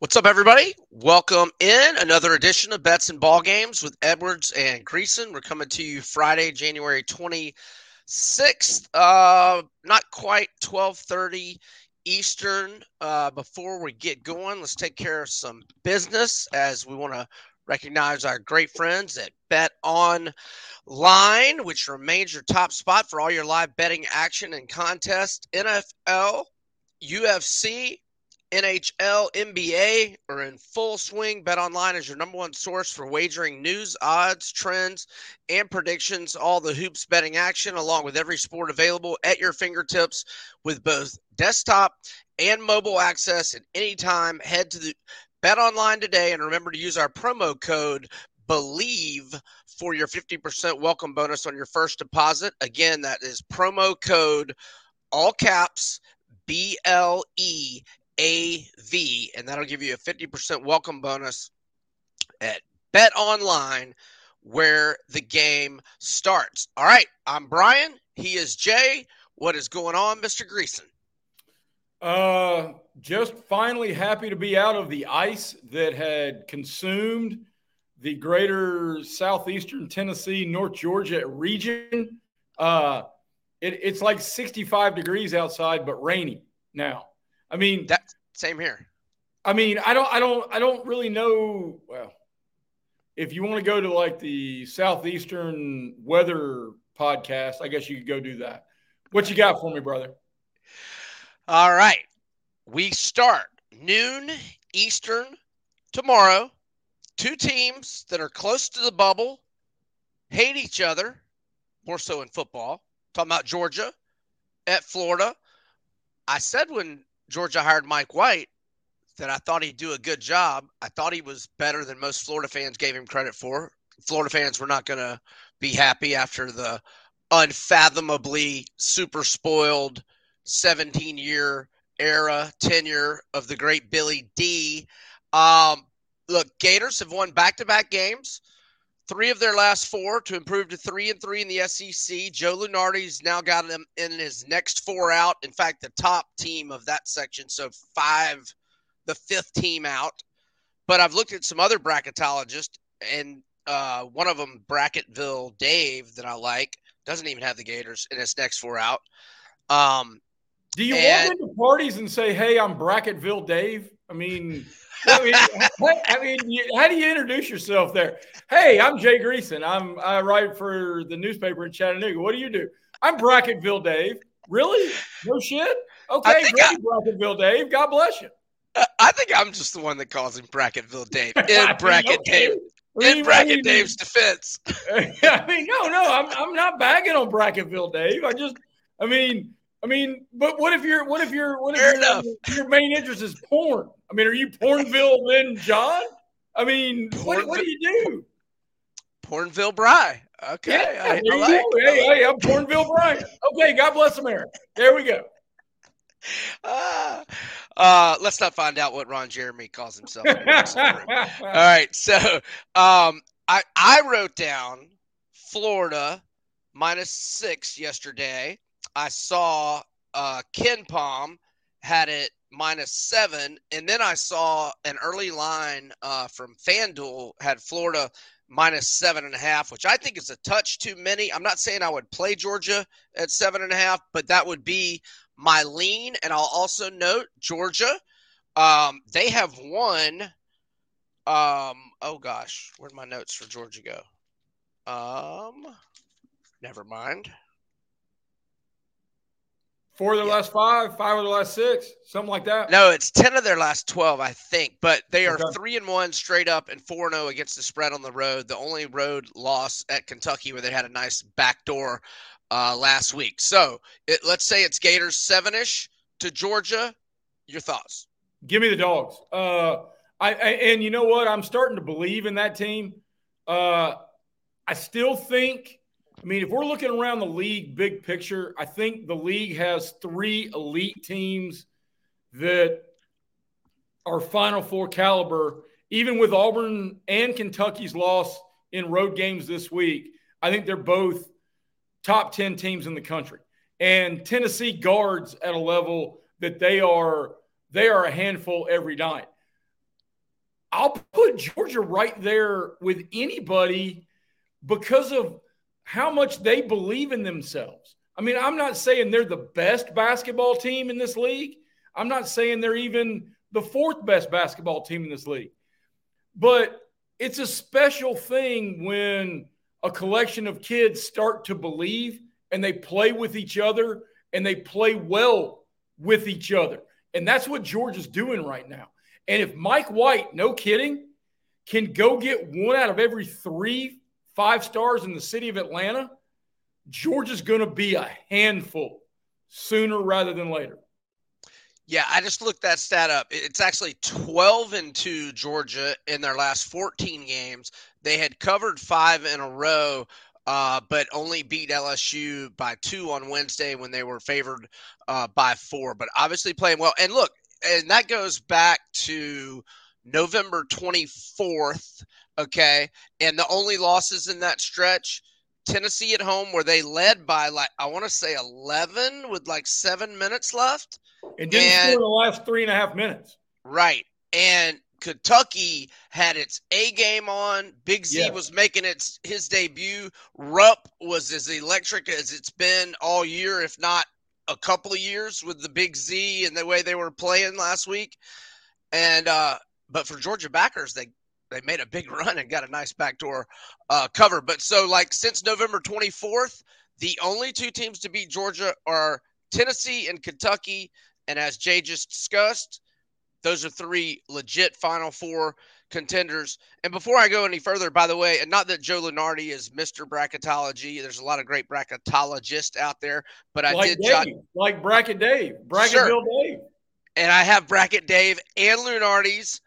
What's up, everybody? Welcome in another edition of Bets and Ball Games with Edwards and Greeson. We're coming to you Friday, January 26th. Uh, not quite 12:30 Eastern. Uh, before we get going, let's take care of some business as we want to recognize our great friends at Bet Online, which remains your top spot for all your live betting action and contest. NFL, UFC NHL, NBA are in full swing. Bet Online is your number one source for wagering news, odds, trends, and predictions. All the hoops betting action, along with every sport available at your fingertips with both desktop and mobile access at any time. Head to the Bet Online today and remember to use our promo code BLEAV for your 50% welcome bonus on your first deposit. Again, that is promo code all caps B L E AV, and that'll give you a 50% welcome bonus at Bet Online, where the game starts. All right, I'm Brian. He is Jay. What is going on, Mr. Greeson? Uh, just finally happy to be out of the ice that had consumed the greater southeastern Tennessee, North Georgia region. Uh, it, it's like 65 degrees outside, but rainy now. I mean, that same here. I mean, I don't, I don't, I don't really know. Well, if you want to go to like the southeastern weather podcast, I guess you could go do that. What you got for me, brother? All right, we start noon Eastern tomorrow. Two teams that are close to the bubble hate each other, more so in football. Talking about Georgia at Florida. I said when Georgia hired Mike White that I thought he'd do a good job. I thought he was better than most Florida fans gave him credit for. Florida fans were not going to be happy after the unfathomably super spoiled 17 year era tenure of the great Billy D. Um, look, Gators have won back to back games three of their last four to improve to three and three in the SEC. Joe Lunardi's now got them in his next four out. In fact, the top team of that section, so five, the fifth team out. But I've looked at some other bracketologists, and uh, one of them, Bracketville Dave, that I like, doesn't even have the Gators in his next four out. Um, Do you and, walk into parties and say, "Hey, I'm Bracketville Dave"? I mean. I mean, I mean, how do you introduce yourself there? Hey, I'm Jay Greeson. I'm I write for the newspaper in Chattanooga. What do you do? I'm Bracketville Dave. Really? No shit. Okay, great, I, Bracketville Dave. God bless you. Uh, I think I'm just the one that calls him Bracketville Dave. In bracket. Dave. In bracket Dave's defense. I mean, no, no, I'm I'm not bagging on Bracketville Dave. I just, I mean, I mean, but what if you're what if you're what if your, your main interest is porn? I mean, are you Pornville Lynn John? I mean, what, what, do you do? Pornville Bry. Okay. Yeah, I, I like, hey, hey, I'm Pornville Bry. Okay, God bless America. There we go. Uh, uh, let's not find out what Ron Jeremy calls himself. All right. So um, I, I wrote down Florida minus six yesterday. I saw uh, KenPom had it minus seven, and then I saw an early line uh, from FanDuel had Florida minus seven and a half, which I think is a touch too many. I'm not saying I would play Georgia at seven and a half, but that would be my lean. And I'll also note Georgia, um, they have won. Um, oh gosh, where'd my notes for Georgia go? Um, never mind. Four of their yeah. last five, five of their last six, something like that. No, it's ten of their last twelve, I think. But they are okay. three and one straight up and four and zero oh against the spread on the road. The only road loss at Kentucky, where they had a nice backdoor uh, last week. So it, let's say it's Gators seven ish to Georgia. Your thoughts? Give me the dogs. Uh, I, I, and you know what? I'm starting to believe in that team. Uh, I still think I mean, if we're looking around the league, big picture, I think the league has three elite teams that are Final Four caliber. Even with Auburn and Kentucky's loss in road games this week, I think they're both top 10 teams in the country. And Tennessee guards at a level that they are they are a handful every night. I'll put Georgia right there with anybody because of how much they believe in themselves. I mean, I'm not saying they're the best basketball team in this league. I'm not saying they're even the fourth best basketball team in this league. But it's a special thing when a collection of kids start to believe and they play with each other and they play well with each other. And that's what Georgia's doing right now. And if Mike White, no kidding, can go get one out of every three five stars in the city of Atlanta, Georgia's going to be a handful sooner rather than later. Yeah, I just looked that stat up. It's actually 12 and 2 Georgia in their last 14 games. They had covered five in a row, uh, but only beat LSU by two on Wednesday when they were favored uh, by four. But obviously playing well. And look, and that goes back to November 24th. Okay. And the only losses in that stretch Tennessee at home, where they led by like, I want to say 11 with like seven minutes left and didn't and, score the last three and a half minutes. Right. And Kentucky had its A game on. Big Z yeah. was making its his debut. Rupp was as electric as it's been all year, if not a couple of years, with the Big Z and the way they were playing last week. And uh, but for Georgia backers, they they made a big run and got a nice backdoor uh, cover. But so like since November 24th, the only two teams to beat Georgia are Tennessee and Kentucky. And as Jay just discussed, those are three legit Final Four contenders. And before I go any further, by the way, and not that Joe Lunardi is Mr. Bracketology, there's a lot of great bracketologists out there, but I like did Dave, jot, like Bracket Dave, Bracket sure. Bill Dave. And I have Bracket Dave and Lunardi's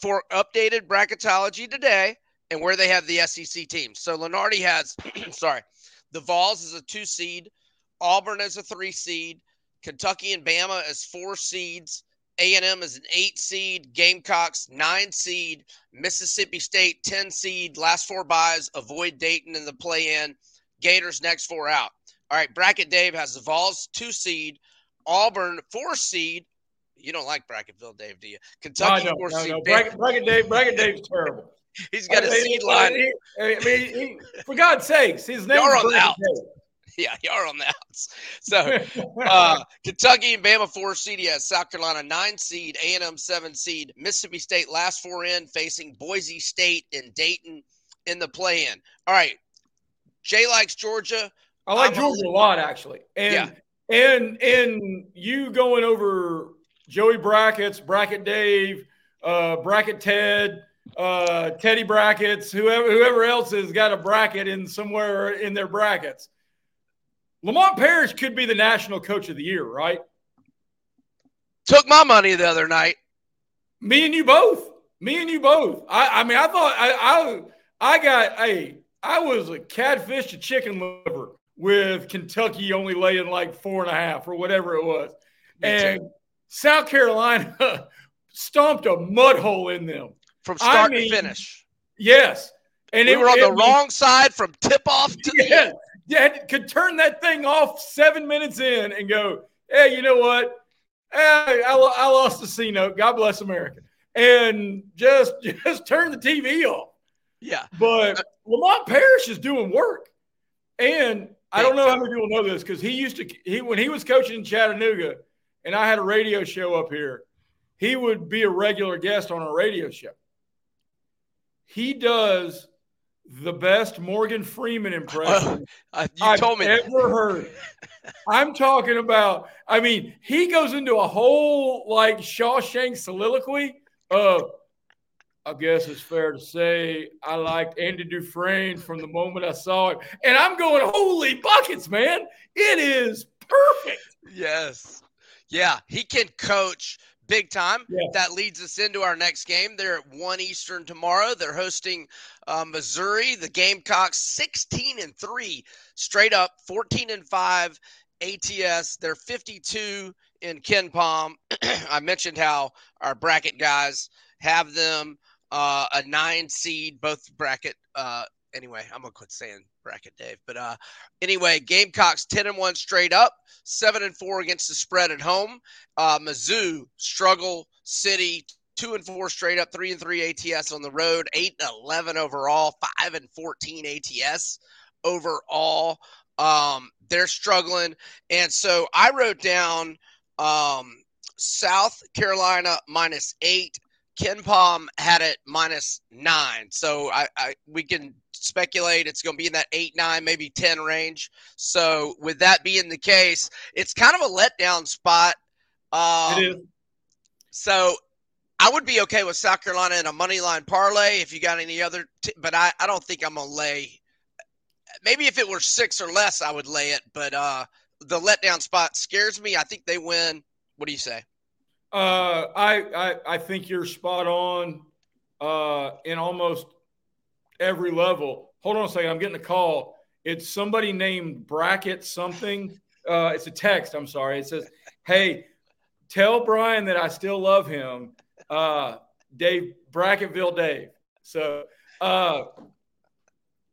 for updated bracketology today and where they have the SEC teams. So Lunardi has, sorry, the Vols is a two seed, Auburn is a three seed, Kentucky and Bama as four seeds. A&M is an eight seed, Gamecocks nine seed, Mississippi State ten seed. Last four buys avoid Dayton in the play-in. Gators next four out. All right, bracket Dave has the Vols two seed, Auburn four seed. You don't like Bracketville, Dave, do you? Kentucky no, four no, seed. No. Bracket, bracket Dave, bracket Dave's terrible. He's got I mean, a seed line. I mean, he, for God's sakes, his name is Bracket Dave. yeah, you are on the outs. So uh, Kentucky and Bama four seed, yeah, South Carolina nine seed, A and M seven seed, Mississippi State last four in facing Boise State and Dayton in the play in. All right, Jay likes Georgia. I like I'm Georgia a, a lot actually, and yeah. and and you going over Joey brackets, bracket Dave, uh, bracket Ted. Uh, Teddy brackets, whoever whoever else has got a bracket in somewhere in their brackets Lamont Paris could be the national coach of the year, right? Took my money the other night. Me and you both. Me and you both. I, I mean, I thought I, I I got a I was a catfish to chicken liver with Kentucky only laying like four and a half or whatever it was. Me and too. South Carolina stomped a mud hole in them. From start I mean, to finish. Yes. And we it, were on the wrong side from tip off to yes yeah, could turn that thing off seven minutes in and go, hey, you know what? Hey, I, I lost the C note. God bless America. And just just turn the TV off. Yeah. But uh, Lamont Paris is doing work. And I don't know how many people know this because he used to he when he was coaching in Chattanooga and I had a radio show up here, he would be a regular guest on a radio show. He does the best Morgan Freeman impression uh, you I've told me ever heard. I'm talking about. I mean, he goes into a whole like Shawshank soliloquy of. I guess it's fair to say I liked Andy Dufresne from the moment I saw it, and I'm going, holy buckets, man! It is perfect. Yes, yeah, he can coach big time. Yeah. That leads us into our next game. They're at 1 Eastern tomorrow. They're hosting uh, Missouri. The Gamecocks 16 and 3 straight up, 14 and 5 ATS. They're 52 in KenPom. I mentioned how our bracket guys have them uh, a nine seed, both bracket uh, anyway, I'm gonna quit saying bracket Dave. But uh anyway, Gamecocks 10 and 1 straight up, 7 and 4 against the spread at home. Uh Mizzou struggle city two and four straight up, three and three ATS on the road, eight and eleven overall, five and fourteen ATS overall. Um, they're struggling, and so I wrote down um, South Carolina minus eight. KenPom had it minus nine, so I, I we can speculate it's going to be in that eight, nine, maybe ten range. So with that being the case, it's kind of a letdown spot. Um, it is. So I would be okay with South Carolina in a money line parlay if you got any other, t- but I, I don't think I'm gonna lay. Maybe if it were six or less, I would lay it, but uh, the letdown spot scares me. I think they win. What do you say? Uh, I, I I think you're spot on uh, in almost every level. Hold on a second. I'm getting a call. It's somebody named Bracket something. Uh, it's a text. I'm sorry. It says, "Hey, tell Brian that I still love him." Uh, Dave Bracketville Dave. So uh,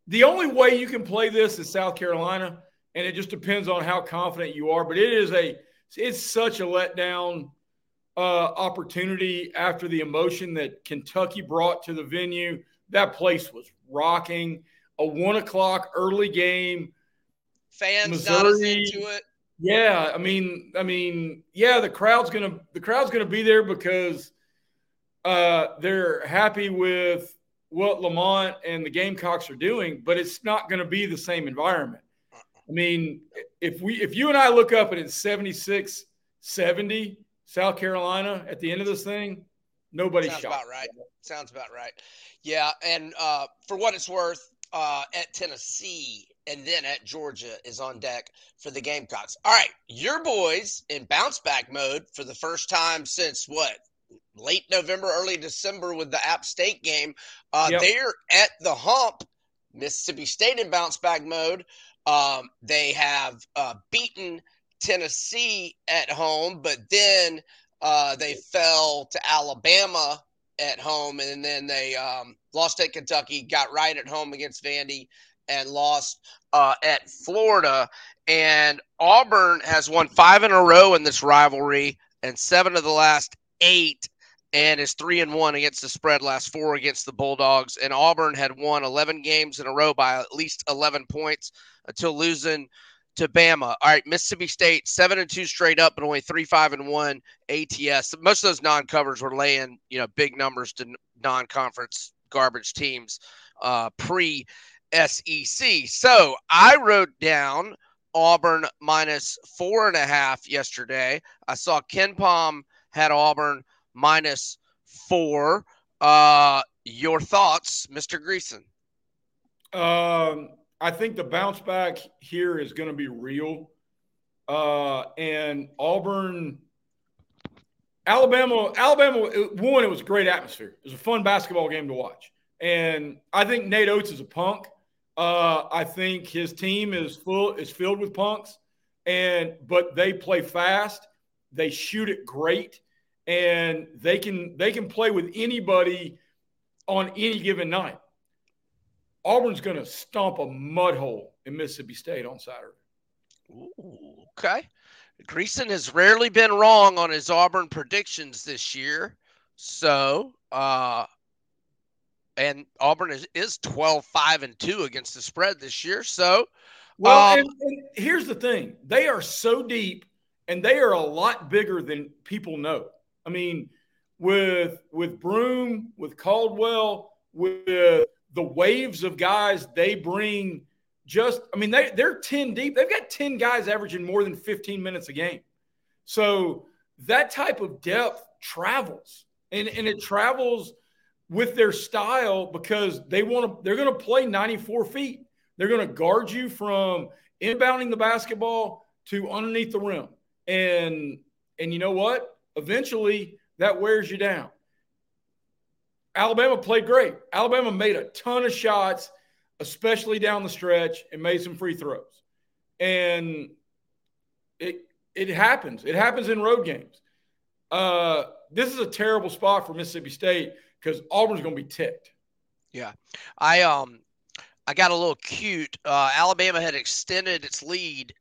the only way you can play this is South Carolina, and it just depends on how confident you are. But it is a it's such a letdown uh, opportunity after the emotion that Kentucky brought to the venue. That place was rocking. A one o'clock early game. Fans Missouri, not as into it. Yeah, I mean, I mean, yeah, the crowd's gonna the crowd's gonna be there because uh, they're happy with what Lamont and the Gamecocks are doing, but it's not going to be the same environment. I mean, if we if you and I look up and it's 76 70 South Carolina at the end of this thing, nobody's Sounds shot. about right. Sounds about right. Yeah, and uh, for what it's worth, uh, at Tennessee and then at Georgia is on deck for the Gamecocks. All right, your boys in bounce back mode for the first time since what late November, early December with the App State game. Uh, yep. They're at the hump. Mississippi State in bounce back mode. Um, they have uh, beaten Tennessee at home, but then uh, they fell to Alabama at home, and then they um, lost at Kentucky, got right at home against Vandy, and lost uh, at Florida. And Auburn has won five in a row in this rivalry, and seven of the last eight and is three and one against the spread last four against the Bulldogs. And Auburn had won 11 games in a row by at least 11 points until losing to Bama. All right, Mississippi State seven and two straight up, but only three five and one ATS. Most of those non-covers were laying you know big numbers to non-conference garbage teams uh, pre SEC. So I wrote down Auburn minus four and a half yesterday. I saw KenPom had Auburn minus four. Uh, your thoughts, Mr. Greeson? Um, I think the bounce back here is going to be real. Uh, and Auburn, Alabama, Alabama one, it was a great atmosphere. It was a fun basketball game to watch. And I think Nate Oats is a punk. Uh, I think his team is full is filled with punks, and but they play fast. They shoot it great and they can they can play with anybody on any given night. Auburn's going to stomp a mud hole in Mississippi State on Saturday. Ooh, okay. Greeson has rarely been wrong on his Auburn predictions this year. So, uh, and Auburn is, is 12 5 and 2 against the spread this year. So, well, um, and, and here's the thing they are so deep and they are a lot bigger than people know. I mean, with with Broome, with Cardwell, with the waves of guys they bring just I mean they they're 10 deep. They've got 10 guys averaging more than 15 minutes a game. So that type of depth travels. And and it travels with their style because they want to they're going to play 94 feet. They're going to guard you from inbounding the basketball to underneath the rim. And and you know what? eventually that wears you down. Alabama played great. Alabama made a ton of shots, especially down the stretch, and made some free throws. And it it happens. It happens in road games. Uh, this is a terrible spot for Mississippi State because Auburn's going to be ticked. Yeah, I um, I got a little cute. Uh, Alabama had extended its lead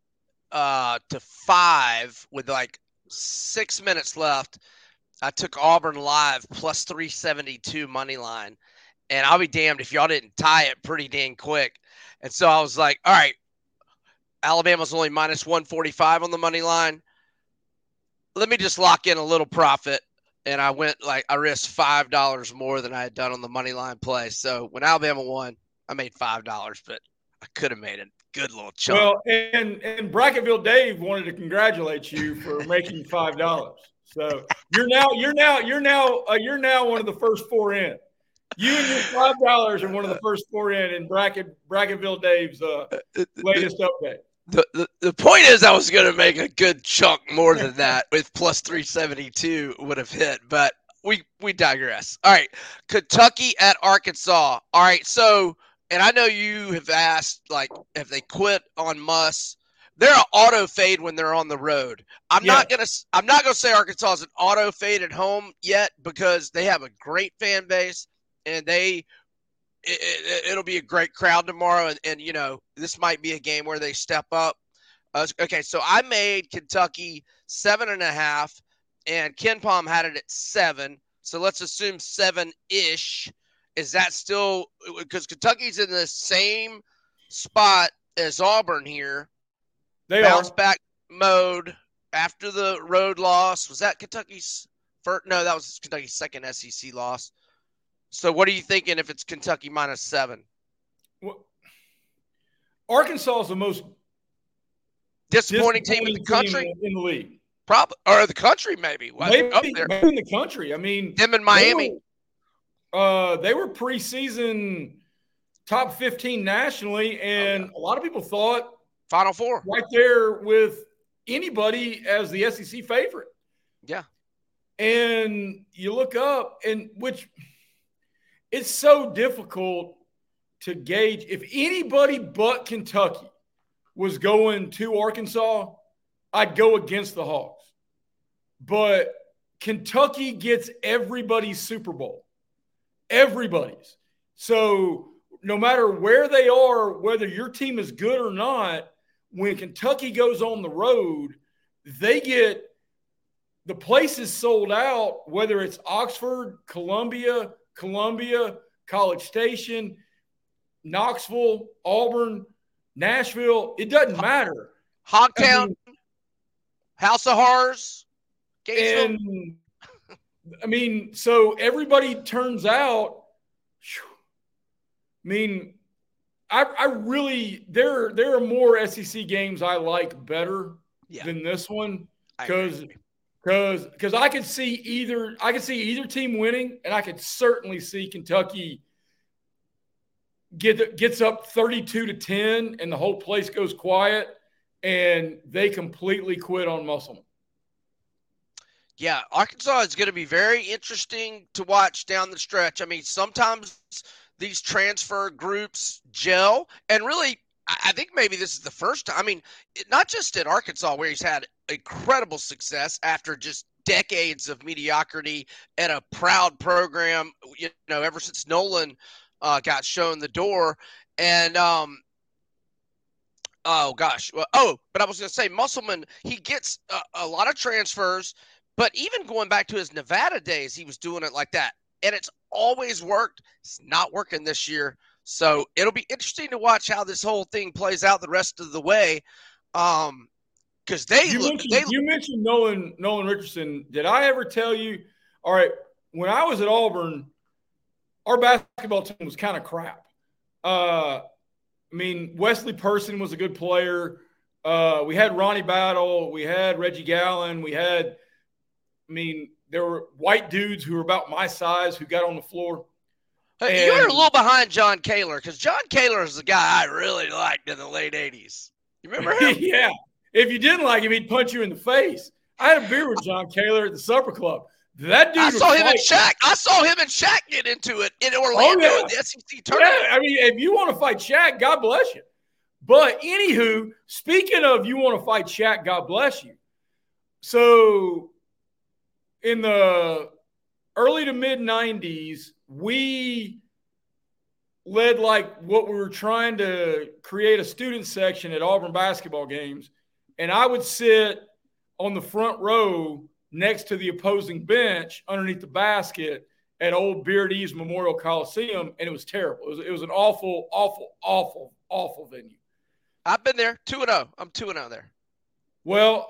uh, to five with like six minutes left. I took Auburn live plus 372 money line. And I'll be damned if y'all didn't tie it pretty dang quick. And so I was like, all right, Alabama's only minus 145 on the money line. Let me just lock in a little profit. And I went like I risked five dollars more than I had done on the money line play. So when Alabama won, I made five dollars, but I could have made a good little chunk. Well, and and Bracketville Dave wanted to congratulate you for making five dollars. So you're now you're now you're now uh, you're now one of the first four in. You and your five dollars are one of the first four in in bracket Bracketville Dave's uh, latest update the, the, the point is I was going to make a good chunk more than that with plus 372 would have hit, but we we digress. All right, Kentucky at Arkansas. All right, so and I know you have asked like if they quit on Muss. They're an auto fade when they're on the road. I'm yeah. not gonna I'm not gonna say Arkansas is an auto fade at home yet because they have a great fan base and they it, will it, be a great crowd tomorrow, and, and, you know this might be a game where they step up. Uh, okay, so I made Kentucky seven and a half, and KenPom had it at seven. So let's assume seven ish. Is that still because Kentucky's in the same spot as Auburn here? They bounce are. back mode after the road loss. Was that Kentucky's first? No, that was Kentucky's second SEC loss. So what are you thinking if it's Kentucky minus seven? Well, Arkansas is the most disappointing, disappointing team in the country in the league. Probably or the country maybe. Maybe, maybe in the country. I mean, them in Miami. They were, uh, they were preseason top 15 nationally, and a lot of people thought Final Four right there with anybody as the SEC favorite. Yeah. And you look up, and which – it's so difficult to gauge if anybody but Kentucky was going to Arkansas, I'd go against the Hawks. But Kentucky gets everybody's Super Bowl. Everybody's. So no matter where they are, whether your team is good or not, when Kentucky goes on the road, they get the places sold out, whether it's Oxford, Columbia, Columbia, College Station, Knoxville, Auburn, Nashville. It doesn't matter. Hogtown, I mean, House of Horrors, And, I mean, so everybody turns out. I mean, I, I really there there are more SEC games I like better yeah. than this one because because because I could see either I could see either team winning, and I could certainly see Kentucky get gets up 32 to 10 and the whole place goes quiet and they completely quit on Musselman. Yeah, Arkansas is going to be very interesting to watch down the stretch. I mean, sometimes these transfer groups gel, and really, I think maybe this is the first time. I mean, not just at Arkansas, where he's had incredible success after just decades of mediocrity at a proud program, you know, ever since Nolan uh, got shown the door. And, um, oh gosh, well, oh, but I was going to say, Musselman, he gets a, a lot of transfers, but even going back to his Nevada days, he was doing it like that. And it's always worked. It's not working this year. So it'll be interesting to watch how this whole thing plays out the rest of the way. Um, because they you, look, mentioned, they you mentioned Nolan Nolan Richardson. Did I ever tell you? All right, when I was at Auburn, our basketball team was kind of crap. Uh, I mean, Wesley Person was a good player. Uh, we had Ronnie Battle. We had Reggie Gallen. We had, I mean, there were white dudes who were about my size who got on the floor. Hey, you're a little behind John Kaler because John Kaler is the guy I really liked in the late 80s. You remember him? yeah. If you didn't like him, he'd punch you in the face. I had a beer with John Kaler at the supper club. That dude. I saw him in Shaq. I saw him and Shaq get into it in Orlando oh, yeah. the SEC tournament. Yeah, I mean, if you want to fight Shaq, God bless you. But anywho, speaking of you want to fight Shaq, God bless you. So in the early to mid 90s, we led like what we were trying to create a student section at Auburn basketball games. And I would sit on the front row next to the opposing bench underneath the basket at old Beard Eaves Memorial Coliseum, and it was terrible. It was, it was an awful, awful, awful, awful venue. I've been there, two and zero. Oh. I'm two and zero oh there. Well,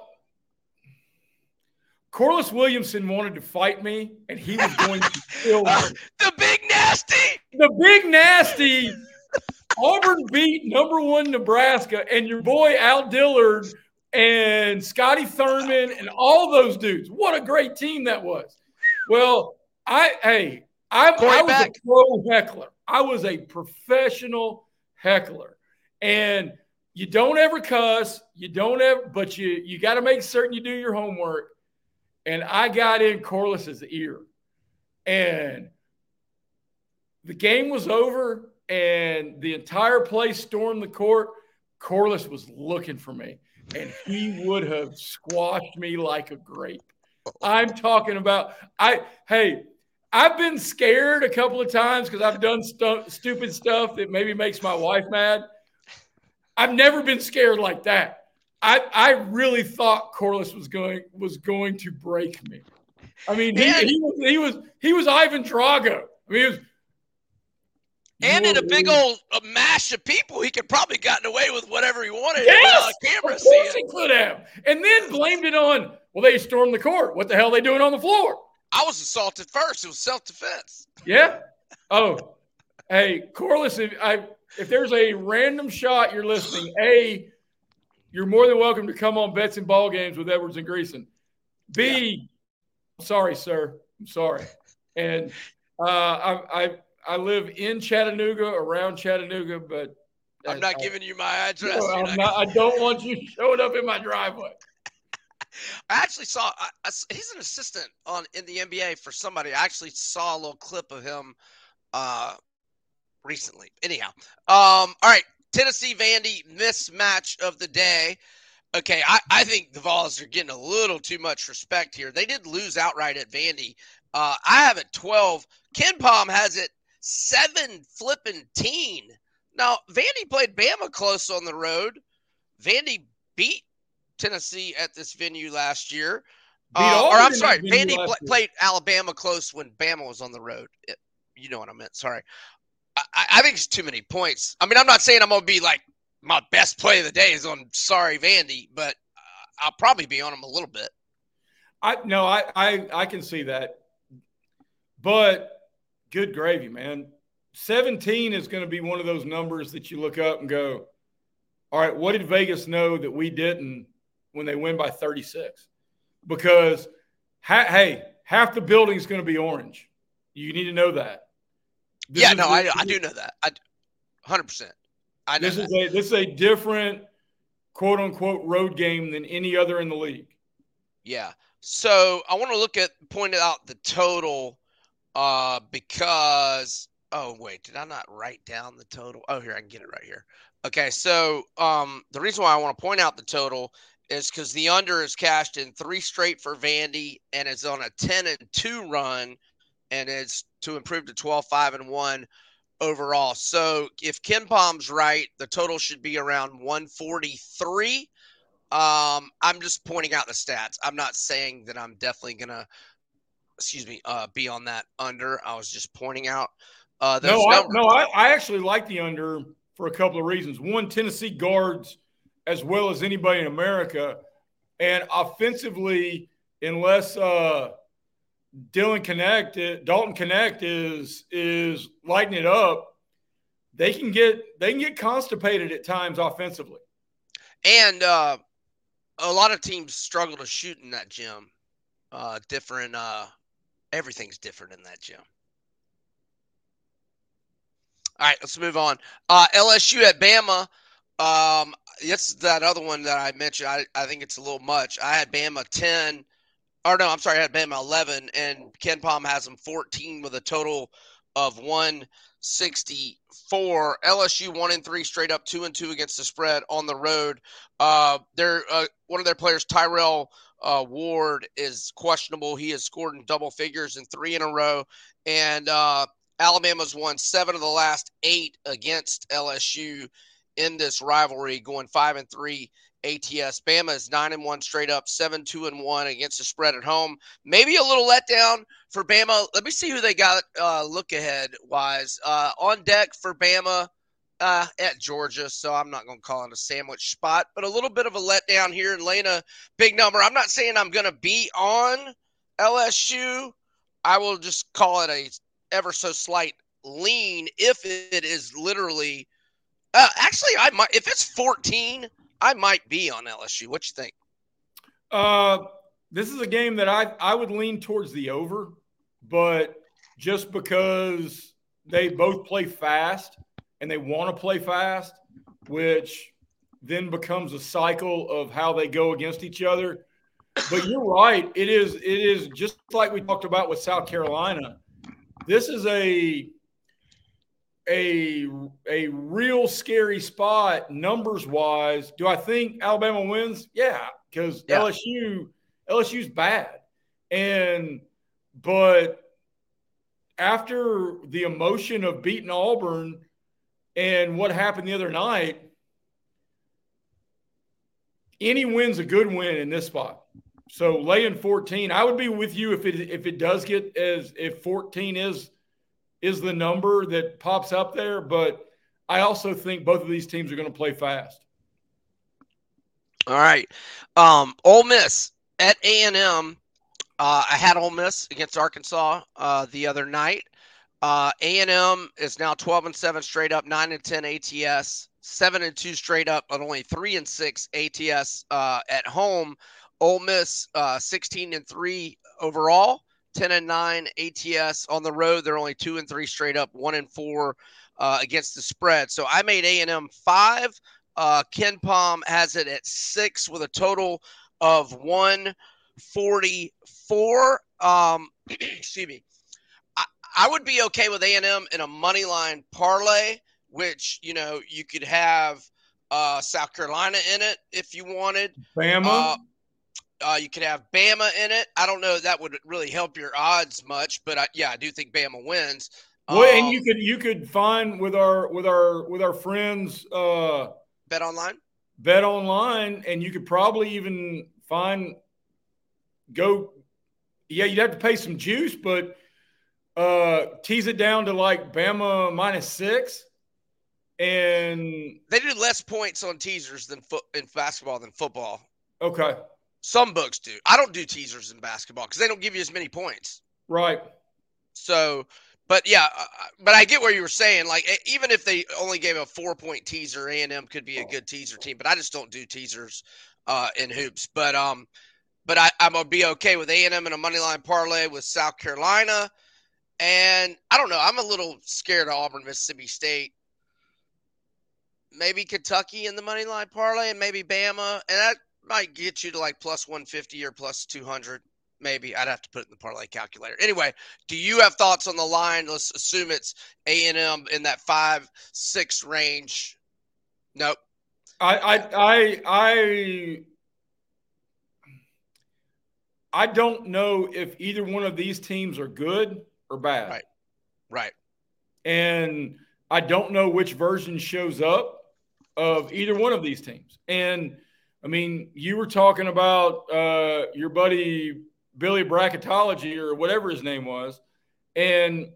Corliss Williamson wanted to fight me, and he was going to kill me. the big nasty. The big nasty. Auburn beat number one Nebraska, and your boy Al Dillard and Scotty Thurman and all those dudes. What a great team that was. Well, I hey, I, I was back. a pro heckler. I was a professional heckler, and you don't ever cuss. You don't ever, but you you got to make certain you do your homework. And I got in Corliss's ear, and the game was over, and the entire place stormed the court. Corliss was looking for me, and he would have squashed me like a grape. I'm talking about I. Hey, I've been scared a couple of times because I've done stu- stupid stuff that maybe makes my wife mad. I've never been scared like that. I, I really thought Corliss was going was going to break me. I mean, he, he, was he was he was Ivan Drago. I mean, he was. And in a big old a mash of people, he could probably gotten away with whatever he wanted. Yes, camera of course he could have. And then blamed it on, well, they stormed the court. What the hell are they doing on the floor? I was assaulted first. It was self defense. Yeah. Oh, hey, Corliss, if, I, if there's a random shot you're listening, A, you're more than welcome to come on bets and ball games with Edwards and Greeson. B, yeah. sorry, sir. I'm sorry. And uh, I, I, I live in Chattanooga, around Chattanooga, but I'm not I, giving you my address. No, not, not, I don't want you showing up in my driveway. I actually saw I, he's an assistant on in the NBA for somebody. I actually saw a little clip of him uh, recently. Anyhow, um, all right, Tennessee Vandy mismatch of the day. Okay, I, I think the Vols are getting a little too much respect here. They did lose outright at Vandy. Uh, I have it 12. KenPom has it 7 flipping teen. Now, Vandy played Bama close on the road. Vandy beat Tennessee at this venue last year. Uh, or I'm sorry, Vandy pl- played Alabama close when Bama was on the road. It, you know what I meant. Sorry. I, I, think it's too many points. I mean, I'm not saying I'm going to be like my best play of the day is on sorry Vandy, but uh, I'll probably be on him a little bit. I no, I, I I can see that, but good gravy, man. 17 is going to be one of those numbers that you look up and go, all right, what did Vegas know that we didn't when they win by 36 because ha- hey, half the building is going to be orange. You need to know that. This yeah, no, I, I do know that. I 100%. I know this that. is a this is a different quote unquote road game than any other in the league. Yeah. So I want to look at pointed out the total uh because oh wait, did I not write down the total? Oh here I can get it right here. Okay, so um the reason why I want to point out the total is because the under is cashed in three straight for Vandy and is on a 10 and 2 run and it's to improve to 12 5 and 1 overall. So if KenPom's right, the total should be around 143. Um, I'm just pointing out the stats. I'm not saying that I'm definitely gonna, excuse me, uh, be on that under. I was just pointing out uh, those no. I, no, I, I actually like the under for a couple of reasons. One, Tennessee guards as well as anybody in America. And offensively, unless uh, Dylan Knecht, Dalton Knecht is is lighting it up, they can get they can get constipated at times offensively. And uh, a lot of teams struggle to shoot in that gym. Uh, different, uh, everything's different in that gym. All right, let's move on. Uh, LSU at Bama. Um, it's that other one that I mentioned. I, I think it's a little much. I had Bama 10, or no, I'm sorry, I had Bama 11, and KenPom has them 14 with a total of 164. LSU one and three straight up, two and two against the spread on the road. Uh, they're uh, one of their players, Tyrell uh, Ward, is questionable. He has scored in double figures in three in a row, and uh, Alabama's won seven of the last eight against LSU in this rivalry, going five and three ATS. Bama is nine and one straight up, seven two and one against the spread at home. Maybe a little letdown for Bama. Let me see who they got. Uh, look ahead wise uh, on deck for Bama uh, at Georgia, so I'm not going to call it a sandwich spot, but a little bit of a letdown here and laying a big number. I'm not saying I'm going to be on LSU. I will just call it a ever so slight lean if it is literally. Uh, actually, I might if it's 14, I might be on LSU. What you think? Uh, this is a game that I I would lean towards the over, but just because they both play fast and they want to play fast, which then becomes a cycle of how they go against each other. But you're right. It is. It is just like we talked about with South Carolina. This is a a a real scary spot numbers wise. Do I think Alabama wins? Yeah, because yeah. LSU LSU's bad, and but after the emotion of beating Auburn and what happened the other night, any win's a good win in this spot. So laying 14, I would be with you if it if it does get as if 14 is is the number that pops up there, but I also think both of these teams are going to play fast. All right. Um Ole Miss at A&M uh, I had Ole Miss against Arkansas uh, the other night. Uh, A&M is now 12 and 7 straight up, 9 and 10 ATS, 7 and 2 straight up, but only 3 and 6 ATS uh, at home. Ole Miss uh, 16 and 3 overall, 10 and 9 ATS on the road. They're only 2 and 3 straight up, 1 and 4 uh, against the spread. So I made A&M 5. Uh, KenPom has it at 6 with a total of 144. Um, excuse me. I would be okay with A and M in a money line parlay, which you know you could have uh, South Carolina in it if you wanted. Bama. Uh, you could have Bama in it. I don't know that would really help your odds much, but I, yeah, I do think Bama wins. Well, um, and you could you could find with our with our with our friends uh, bet online, bet online, and you could probably even find go. Yeah, you'd have to pay some juice, but uh, tease it down to like Bama minus six, and they do less points on teasers than foot in basketball than football. Okay, some books do. I don't do teasers in basketball because they don't give you as many points. Right. So, but yeah, but I get where you were saying. Like, even if they only gave a four point teaser, A and M could be a good teaser team. But I just don't do teasers uh, in hoops. But um, but I, I'm gonna be okay with A and M in a money line parlay with South Carolina. And I don't know. I'm a little scared of Auburn, Mississippi State. Maybe Kentucky in the money line parlay, and maybe Bama, and that might get you to like plus 150 or plus 200. Maybe I'd have to put it in the parlay calculator. Anyway, do you have thoughts on the line? Let's assume it's A and M in that five six range. Nope. I I I I I don't know if either one of these teams are good or bad. Right. Right. And I don't know which version shows up of either one of these teams. And I mean, you were talking about uh, your buddy Billy Bracketology or whatever his name was. And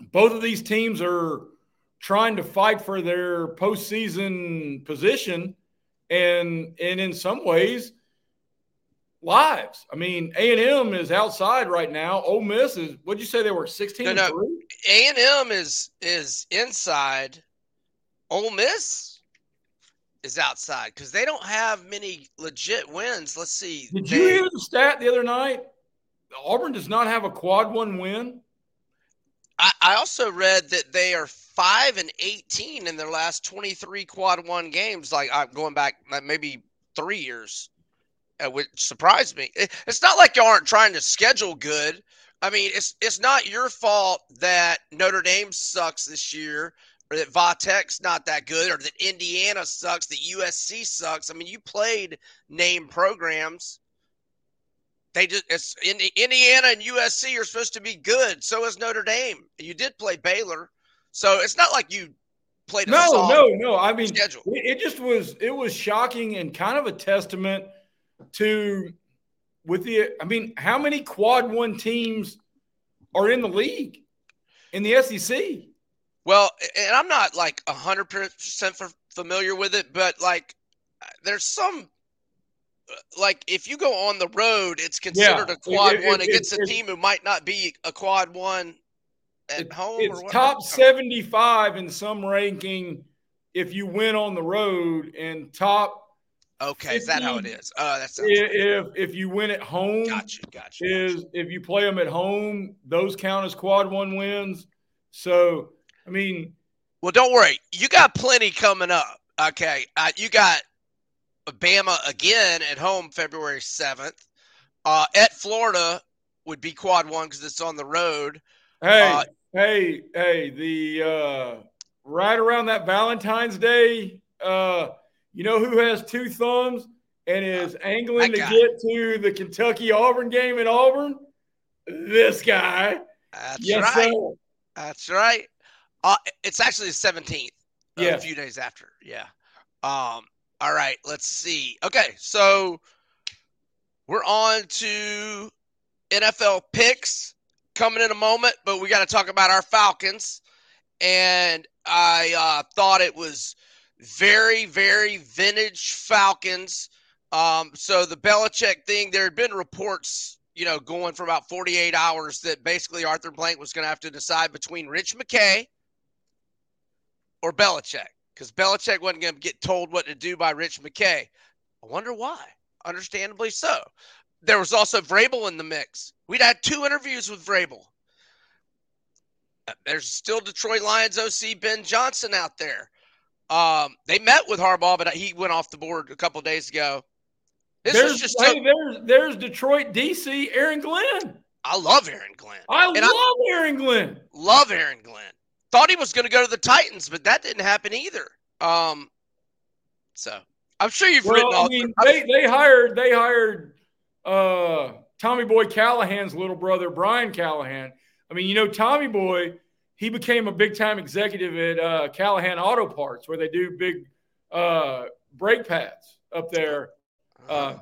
both of these teams are trying to fight for their postseason position. And, and in some ways, lives. I mean, A and M is outside right now. Ole Miss is. What'd you say they were? Sixteen. No, no. A and M is is inside. Ole Miss is outside because they don't have many legit wins. Let's see. Did they, you hear the stat the other night? Auburn does not have a quad one win. I, I also read that they are five and eighteen in their last twenty three quad one games. Like I'm going back maybe three years. Uh, which surprised me. It's not like you aren't trying to schedule good. I mean, it's it's not your fault that Notre Dame sucks this year, or that Vatech's not that good, or that Indiana sucks, that USC sucks. I mean, you played name programs. They just it's Indiana and USC are supposed to be good. So is Notre Dame. You did play Baylor, so it's not like you played. no, no, no. I mean, schedule. it just was it was shocking and kind of a testament to with the. I mean, how many quad one teams are in the league in the SEC? Well, and I'm not like hundred percent familiar with it, but like, there's some like if you go on the road, it's considered yeah. a quad it, it, one it, against a team who might not be a quad one at home. It's top seventy five in some ranking if you win on the road, and top. Okay, is that how it is? Oh, that's if if you win at home. Gotcha, gotcha. Is gotcha. if you play them at home, those count as quad one wins. So, I mean, well, don't worry, you got plenty coming up. Okay, uh, you got Bama again at home February 7th. Uh, at Florida would be quad one because it's on the road. Hey, uh, hey, hey, the uh, right around that Valentine's Day, uh, you know who has two thumbs and is angling to get to the Kentucky Auburn game in Auburn? This guy. That's yes, right. Sir. That's right. Uh, it's actually the 17th. Yeah. A few days after. Yeah. Um, all right, let's see. Okay, so we're on to NFL picks coming in a moment, but we got to talk about our Falcons. And I uh, thought it was very, very vintage Falcons. Um, so the Belichick thing, there had been reports, you know, going for about 48 hours that basically Arthur Blank was going to have to decide between Rich McKay or Belichick because Belichick wasn't going to get told what to do by Rich McKay. I wonder why. Understandably so. There was also Vrabel in the mix. We'd had two interviews with Vrabel. Uh, there's still Detroit Lions OC Ben Johnson out there. Um, they met with Harbaugh, but he went off the board a couple days ago. This there's, just hey, there's there's Detroit DC Aaron Glenn. I love Aaron Glenn. I and love I Aaron Glenn. Love Aaron Glenn. Thought he was going to go to the Titans, but that didn't happen either. Um, so I'm sure you've well, written. I mean, they they hired they hired uh, Tommy Boy Callahan's little brother Brian Callahan. I mean, you know, Tommy Boy, he became a big time executive at uh, Callahan Auto Parts, where they do big uh, brake pads up there. Uh,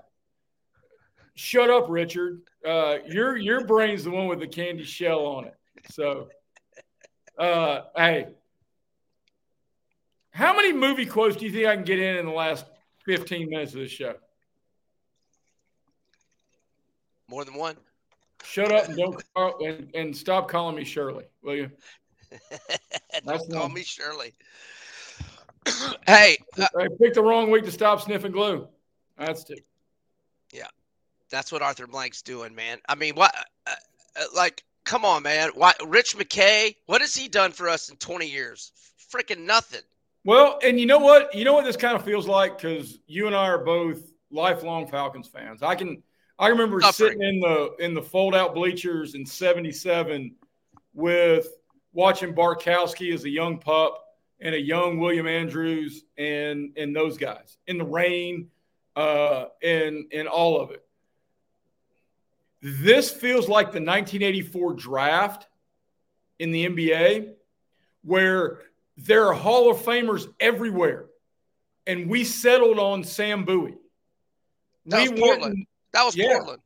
shut up, Richard. Uh, your your brain's the one with the candy shell on it. So uh, hey, how many movie quotes do you think I can get in in the last 15 minutes of this show? More than one. Shut up and don't call, and, and stop calling me Shirley, will you? That's don't call one. me Shirley. hey, uh, I picked the wrong week to stop sniffing glue. That's it. Yeah, that's what Arthur Blank's doing, man. I mean, what? Uh, uh, like, come on, man. Why Rich McKay? What has he done for us in 20 years? Freaking nothing. Well, and you know what? You know what this kind of feels like because you and I are both lifelong Falcons fans. I can I remember Suffering. sitting in the in the fold out bleachers in 77 with watching Bartkowski as a young pup and a young William Andrews and and those guys in the rain uh and and all of it. This feels like the 1984 draft in the NBA where there are Hall of Famers everywhere. And we settled on Sam Bowie. That we was Portland. And, that was yeah, Portland.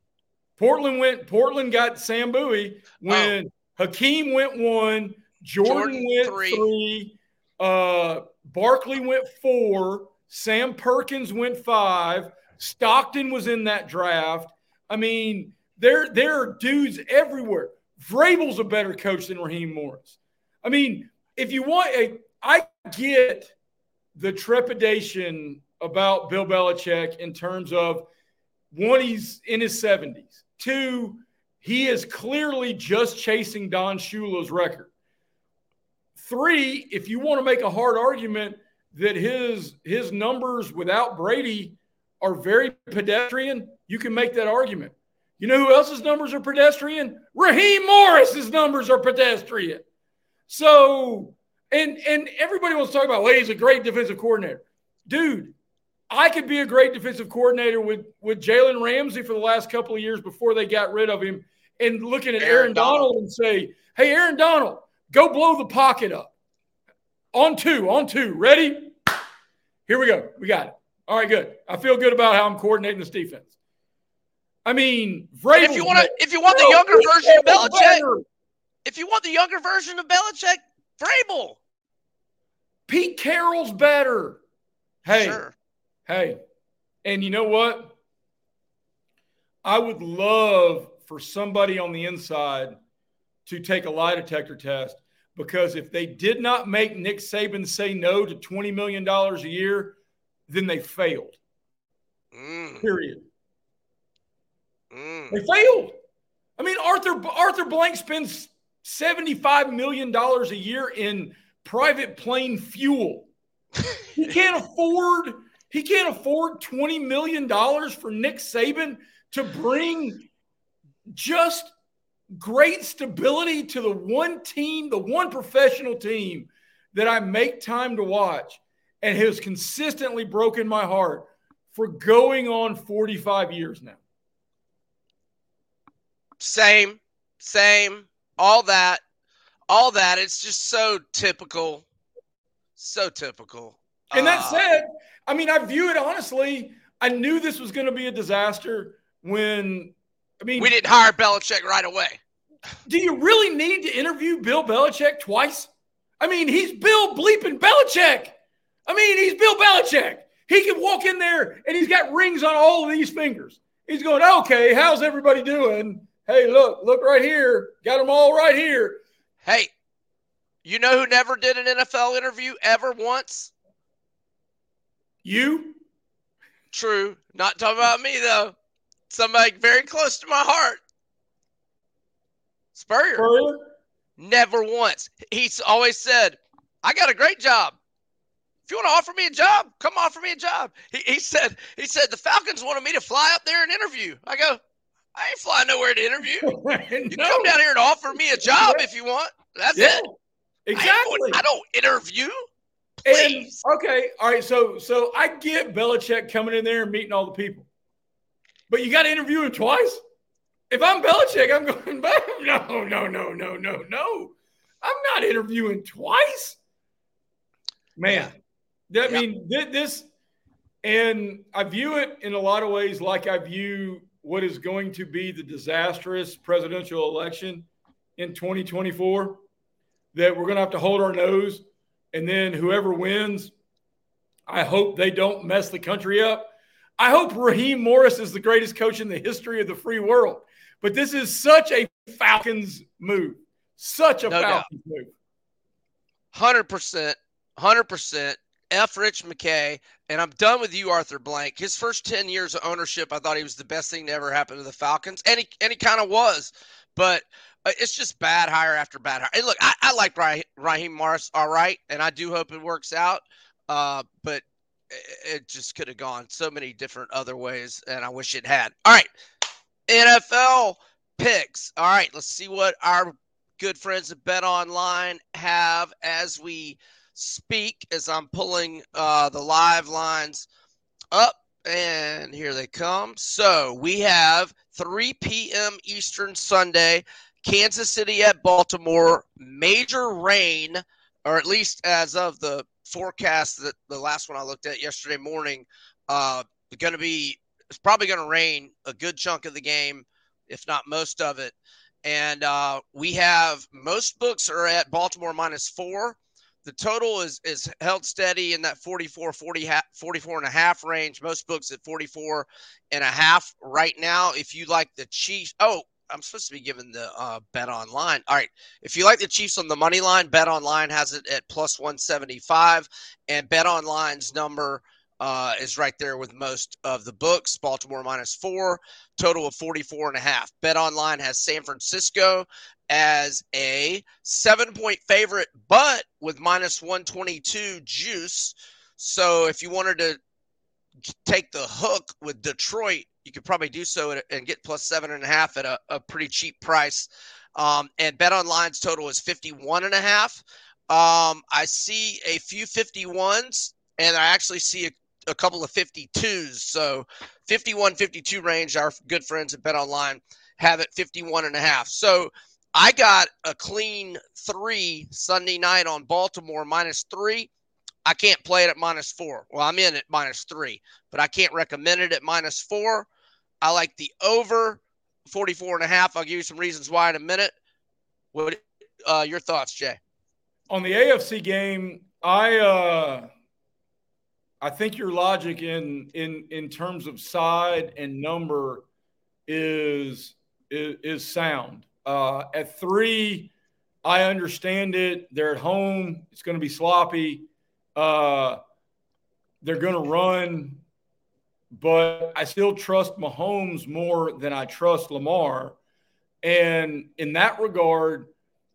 Portland went, Portland got Sam Bowie when oh. Hakeem went one, Jordan, Jordan went three, three uh, Barkley went four, Sam Perkins went five, Stockton was in that draft. I mean, there, there are dudes everywhere. Vrabel's a better coach than Raheem Morris. I mean, if you want a, I get the trepidation about Bill Belichick in terms of one, he's in his 70s. Two, he is clearly just chasing Don Shula's record. Three, if you want to make a hard argument that his his numbers without Brady are very pedestrian, you can make that argument. You know who else's numbers are pedestrian? Raheem Morris's numbers are pedestrian. So, and and everybody wants to talk about, well, he's a great defensive coordinator. Dude, I could be a great defensive coordinator with with Jalen Ramsey for the last couple of years before they got rid of him, and looking at Aaron, Aaron Donald. Donald and say, "Hey, Aaron Donald, go blow the pocket up." On two, on two. Ready? Here we go. We got it. All right, good. I feel good about how I'm coordinating this defense. I mean, Vrabel, if you want to, if you want the younger version of Belichick, if you want the younger version of Belichick, Vrabel. Pete Carroll's better. Hey, sure. hey, and you know what? I would love for somebody on the inside to take a lie detector test because if they did not make Nick Saban say no to $20 million a year, then they failed. Mm. Period. Mm. They failed. I mean, Arthur Arthur Blank spends $75 million a year in private plane fuel. he can't afford he can't afford $20 million for Nick Saban to bring just great stability to the one team, the one professional team that I make time to watch and has consistently broken my heart for going on 45 years now. Same, same, all that, all that. It's just so typical. So typical. And that uh, said, I mean, I view it honestly. I knew this was going to be a disaster when I mean, we didn't hire Belichick right away. Do you really need to interview Bill Belichick twice? I mean, he's Bill bleeping Belichick. I mean, he's Bill Belichick. He can walk in there and he's got rings on all of these fingers. He's going, okay, how's everybody doing? Hey, look, look right here. Got them all right here. Hey, you know who never did an NFL interview ever once? You? True. Not talking about me, though somebody very close to my heart. Spurrier. Spurrier? Never once. He's always said, I got a great job. If you want to offer me a job, come offer me a job. He, he said, he said the Falcons wanted me to fly up there and interview. I go, I ain't flying nowhere to interview. You no. come down here and offer me a job if you want. That's yeah, it. Exactly. I, I, don't interview. Please. And, okay. All right. So so I get Belichick coming in there and meeting all the people. But you got to interview him twice. If I'm Belichick, I'm going back. No, no, no, no, no, no. I'm not interviewing twice. Man, that yep. mean this, and I view it in a lot of ways like I view what is going to be the disastrous presidential election in 2024. That we're going to have to hold our nose, and then whoever wins, I hope they don't mess the country up I hope Raheem Morris is the greatest coach in the history of the free world. But this is such a Falcons move. Such a no Falcons doubt. move. 100%. 100%. F. Rich McKay. And I'm done with you, Arthur Blank. His first 10 years of ownership, I thought he was the best thing to ever happen to the Falcons. And he, and he kind of was. But uh, it's just bad hire after bad hire. And look, I, I like Raheem Morris all right. And I do hope it works out. Uh, but it just could have gone so many different other ways, and I wish it had. All right, NFL picks. All right, let's see what our good friends at Bet Online have as we speak. As I'm pulling uh, the live lines up, and here they come. So we have 3 p.m. Eastern Sunday, Kansas City at Baltimore. Major rain, or at least as of the forecast that the last one I looked at yesterday morning, uh, going to be it's probably going to rain a good chunk of the game, if not most of it. And uh, we have most books are at Baltimore minus four. The total is is held steady in that 44, 40, 44 and a half range. Most books at 44 and a half right now. If you like the Chiefs, oh, I'm supposed to be giving the uh, bet online. All right. If you like the Chiefs on the money line, bet online has it at plus 175. And bet online's number uh, is right there with most of the books. Baltimore minus four, total of 44 and a half. Bet online has San Francisco as a seven point favorite, but with minus 122 juice. So if you wanted to take the hook with Detroit, you could probably do so and get plus seven and a half at a, a pretty cheap price. Um, and Bet Online's total is 51 and a half. Um, I see a few 51s and I actually see a, a couple of 52s. So 51, 52 range, our good friends at Bet Online have it 51 and a half. So I got a clean three Sunday night on Baltimore minus three. I can't play it at minus four. Well, I'm in at minus three, but I can't recommend it at minus four. I like the over 44 and a half. I'll give you some reasons why in a minute. What uh, your thoughts, Jay? On the AFC game, I uh, I think your logic in in in terms of side and number is is, is sound. Uh, at three, I understand it. They're at home. It's going to be sloppy. Uh, they're going to run, but I still trust Mahomes more than I trust Lamar. And in that regard,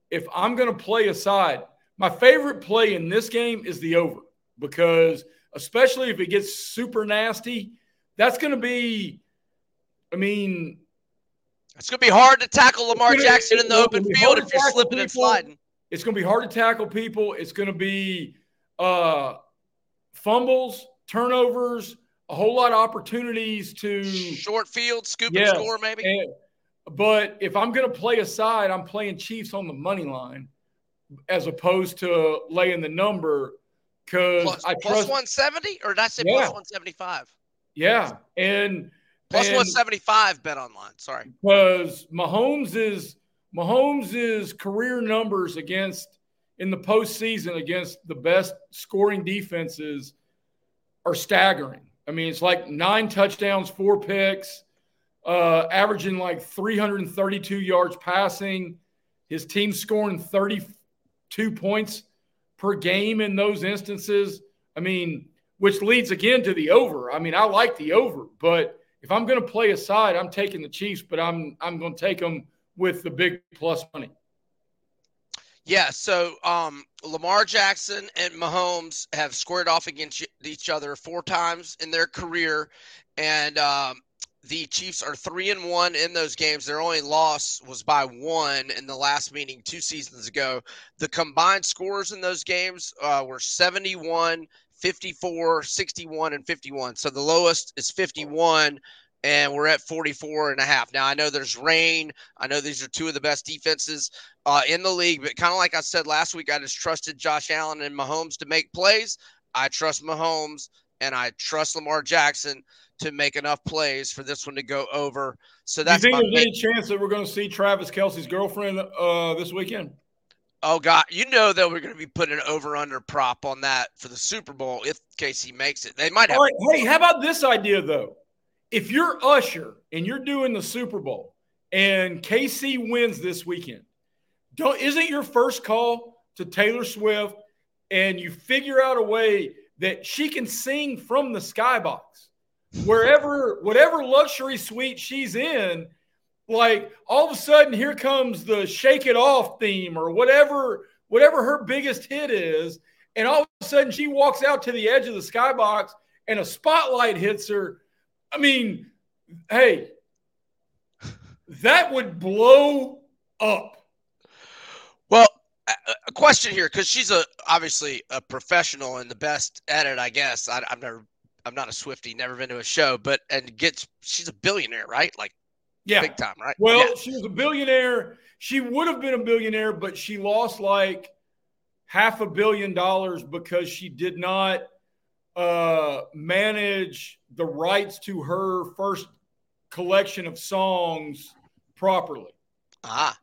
if I'm going to play aside, my favorite play in this game is the over because, especially if it gets super nasty, that's going to be, I mean, it's going to be hard to tackle Lamar gonna, Jackson in the open field if you're slipping people. and sliding. It's going to be hard to tackle people. It's going to be uh, fumbles, turnovers, a whole lot of opportunities to short field, scoop yes, and score, maybe. And, but if I'm going to play a side, I'm playing Chiefs on the money line as opposed to laying the number because I plus 170 or did I say yeah. plus 175? Yeah, and plus 175 bet online. Sorry, because Mahomes is Mahomes is career numbers against in the postseason against the best scoring defenses are staggering. I mean, it's like nine touchdowns, four picks, uh, averaging like 332 yards passing. His team scoring 32 points per game in those instances. I mean, which leads again to the over. I mean, I like the over, but if I'm going to play a side, I'm taking the Chiefs, but I'm I'm going to take them with the big plus money. Yeah, so um, Lamar Jackson and Mahomes have squared off against each other four times in their career, and um, the Chiefs are three and one in those games. Their only loss was by one in the last meeting two seasons ago. The combined scores in those games uh, were 71, 54, 61, and 51. So the lowest is 51 and we're at 44 and a half. Now, I know there's rain. I know these are two of the best defenses uh, in the league, but kind of like I said last week, I just trusted Josh Allen and Mahomes to make plays. I trust Mahomes and I trust Lamar Jackson to make enough plays for this one to go over. So that's. Do you think there's any chance that we're going to see Travis Kelce's girlfriend uh, this weekend? Oh God, you know that we're going to be putting an over/under prop on that for the Super Bowl if KC makes it. They might have. Right, hey, how about this idea though? if you're Usher and you're doing the Super Bowl and KC wins this weekend, don't isn't your first call to Taylor Swift and you figure out a way that she can sing from the skybox wherever whatever luxury suite she's in like all of a sudden here comes the shake it off theme or whatever whatever her biggest hit is and all of a sudden she walks out to the edge of the skybox and a spotlight hits her I mean, hey, that would blow up. Well, a question here because she's a obviously a professional and the best at it. I guess I, have never, I'm not a Swifty, never been to a show, but and gets she's a billionaire, right? Like, yeah, big time, right? Well, yeah. she was a billionaire. She would have been a billionaire, but she lost like half a billion dollars because she did not uh, manage the rights to her first collection of songs properly. Ah.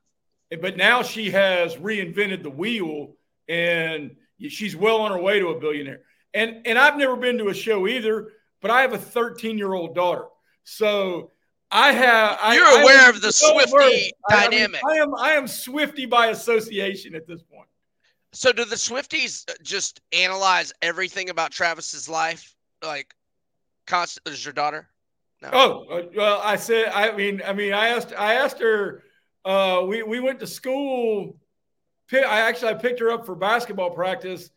But now she has reinvented the wheel and she's well on her way to a billionaire. And and I've never been to a show either, but I have a 13 year old daughter. So I have. You're I, aware I of the Swifty dynamic. I, I am. I am Swifty by association at this point. So do the Swifties just analyze everything about Travis's life? Like, constant is your daughter? No. Oh, well, I said, I mean, I mean, I asked, I asked her. Uh, we we went to school. I actually I picked her up for basketball practice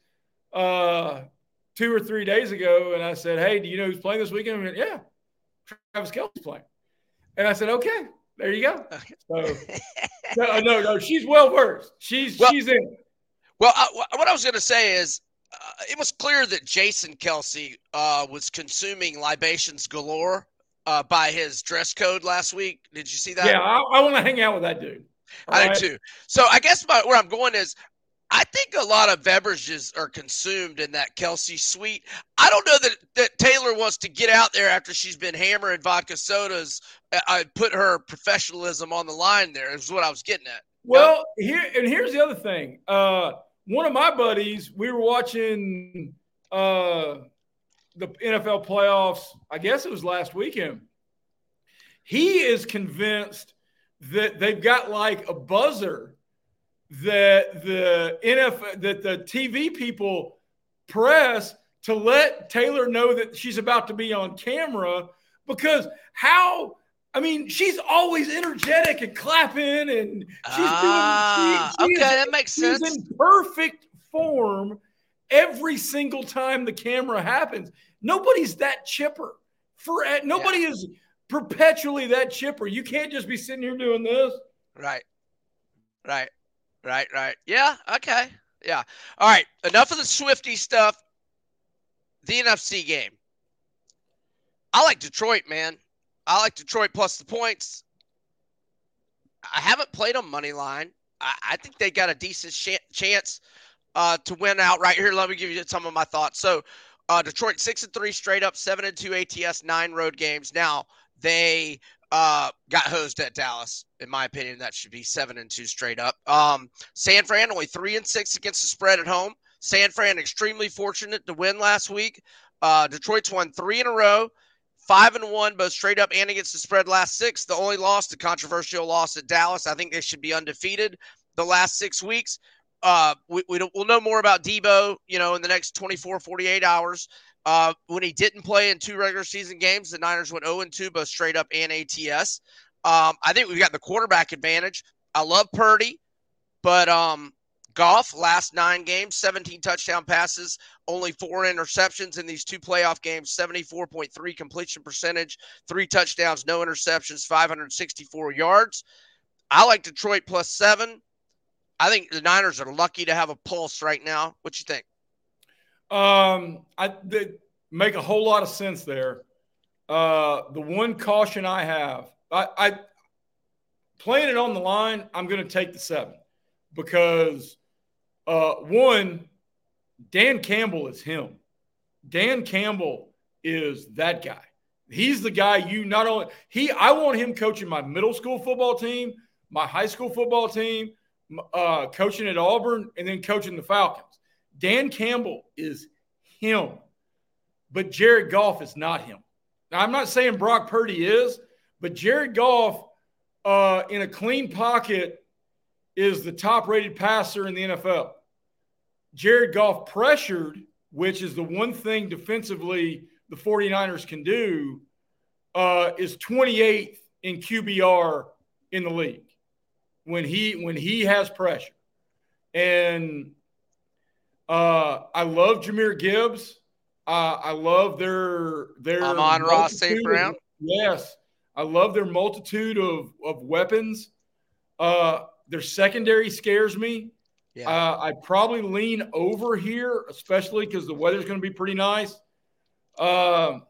uh, two or three days ago, and I said, "Hey, do you know who's playing this weekend?" Went, yeah, Travis Kelce's playing. And I said, "Okay, there you go." So, no, no, no, she's well versed. She's well, she's in. Well, uh, what I was going to say is uh, it was clear that Jason Kelce uh, was consuming libations galore uh, by his dress code last week. Did you see that? Yeah, I, I want to hang out with that dude. I right. do too. So I guess my, where I'm going is I think a lot of beverages are consumed in that Kelce suite. I don't know that, that Taylor wants to get out there after she's been hammering vodka sodas. I put her professionalism on the line there, is what I was getting at. Well, here and here's the other thing. Uh, one of my buddies, we were watching uh, the NFL playoffs, I guess it was last weekend. He is convinced that they've got like a buzzer that the NFL that the TV people press to let Taylor know that she's about to be on camera because how I mean she's always energetic and clapping and she's ah, doing she, she okay is, that makes sense. in perfect form every single time the camera happens. Nobody's that chipper. For nobody yeah. is perpetually that chipper. You can't just be sitting here doing this. Right. Right Right, right. Yeah, okay. Yeah. All right. Enough of the Swifty stuff. The NFC game. I like Detroit, man. I like Detroit plus the points. I haven't played on money line. I, I think they got a decent sh- chance uh, to win out right here. Let me give you some of my thoughts. So, uh, Detroit six and three straight up, seven and two ATS, nine road games. Now they uh, got hosed at Dallas. In my opinion, that should be seven and two straight up. Um, San Fran only three and six against the spread at home. San Fran extremely fortunate to win last week. Uh, Detroit's won three in a row, five and one, both straight up and against the spread last six. The only loss, the controversial loss at Dallas. I think they should be undefeated the last six weeks. Uh, we, we will know more about Deebo, you know, in the next 24, 48 hours. Uh, when he didn't play in two regular season games, the Niners went 0 2, both straight up and ATS. Um, I think we've got the quarterback advantage. I love Purdy, but um, Goff, last nine games, 17 touchdown passes, only four interceptions in these two playoff games, 74.3 completion percentage, three touchdowns, no interceptions, 564 yards. I like Detroit plus seven. I think the Niners are lucky to have a pulse right now. What you think? Um, I they make a whole lot of sense there. Uh, the one caution I have, I, I playing it on the line, I'm going to take the seven because uh, one, Dan Campbell is him. Dan Campbell is that guy. He's the guy you not only he. I want him coaching my middle school football team, my high school football team, uh, coaching at Auburn, and then coaching the Falcons. Dan Campbell is him, but Jared Goff is not him. Now, I'm not saying Brock Purdy is, but Jared Goff uh, in a clean pocket is the top rated passer in the NFL. Jared Goff pressured, which is the one thing defensively the 49ers can do, uh, is 28th in QBR in the league when he when he has pressure. And uh, I love Jahmyr Gibbs. Uh, I love their their Amon-Ra St. Brown. Yes, I love their multitude of of weapons. Uh, their secondary scares me. Yeah. Uh, I probably lean over here, especially because the weather's going to be pretty nice. Uh,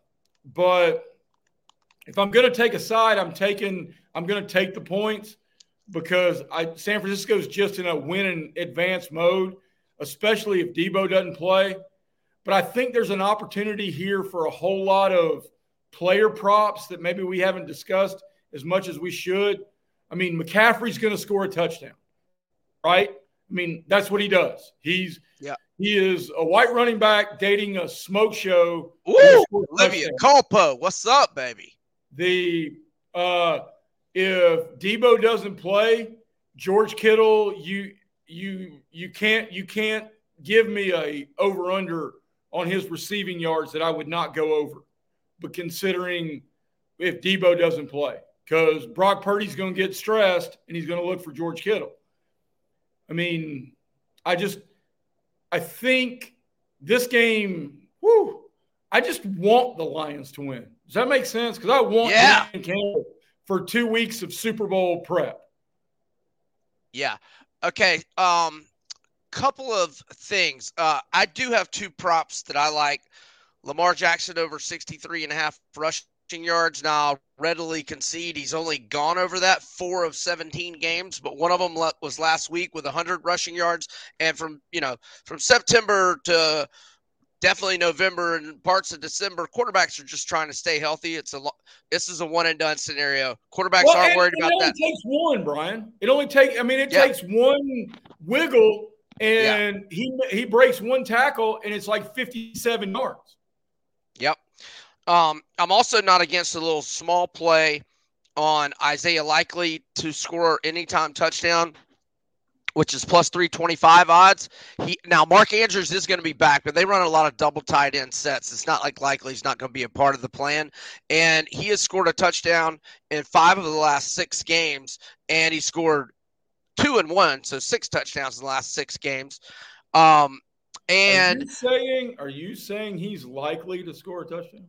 but if I'm going to take a side, I'm taking I'm going to take the points because I San Francisco's just in a win and advance mode especially if Deebo doesn't play. But I think there's an opportunity here for a whole lot of player props that maybe we haven't discussed as much as we should. I mean, McCaffrey's going to score a touchdown, right? I mean, that's what he does. He's yeah. He is a white running back dating a smoke show. Ooh, Olivia Culpo, what's up, baby? The uh, if Debo doesn't play, George Kittle, you you you can't you can't give me a over under on his receiving yards that I would not go over. But considering if Deebo doesn't play, because Brock Purdy's going to get stressed and he's going to look for George Kittle. I mean, I just I think this game, whoo, I just want the Lions to win. Does that make sense? Because I want yeah. for two weeks of Super Bowl prep. Yeah. Okay. Um, couple of things. Uh, I do have two props that I like. Lamar Jackson over 63 and a half rushing yards. Now, I'll readily concede he's only gone over that four of 17 games, but one of them was last week with 100 rushing yards. And from you know from September to definitely November and parts of December, quarterbacks are just trying to stay healthy. It's a this is a one and done scenario. Quarterbacks well, aren't worried about that. It only takes one, Brian. It only takes. I mean, it yeah. takes one wiggle, and yeah. he he breaks one tackle, and it's like 57 yards. Yep. Um, I'm also not against a little small play on Isaiah Likely to score anytime touchdown which is plus 325 odds. He now Mark Andrews is going to be back, but they run a lot of double tight end sets. It's not like likely he's not going to be a part of the plan. And he has scored a touchdown in five of the last six games, and he scored two and one, so six touchdowns in the last six games. Um, and are you saying are you saying he's likely to score a touchdown?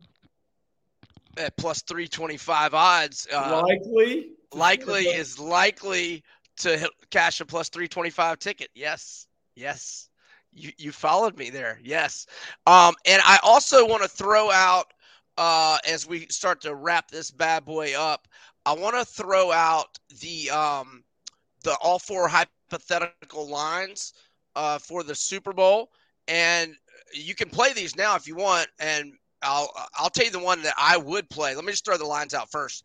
At plus 325 odds. Uh, likely? Likely is likely to cash a plus 325 ticket. Yes. Yes. You, you followed me there. Yes. Um, and I also want to throw out, uh, as we start to wrap this bad boy up, I want to throw out the, um, the all four hypothetical lines, uh, for the Super Bowl. And you can play these now if you want. And I'll, I'll tell you the one that I would play. Let me just throw the lines out first.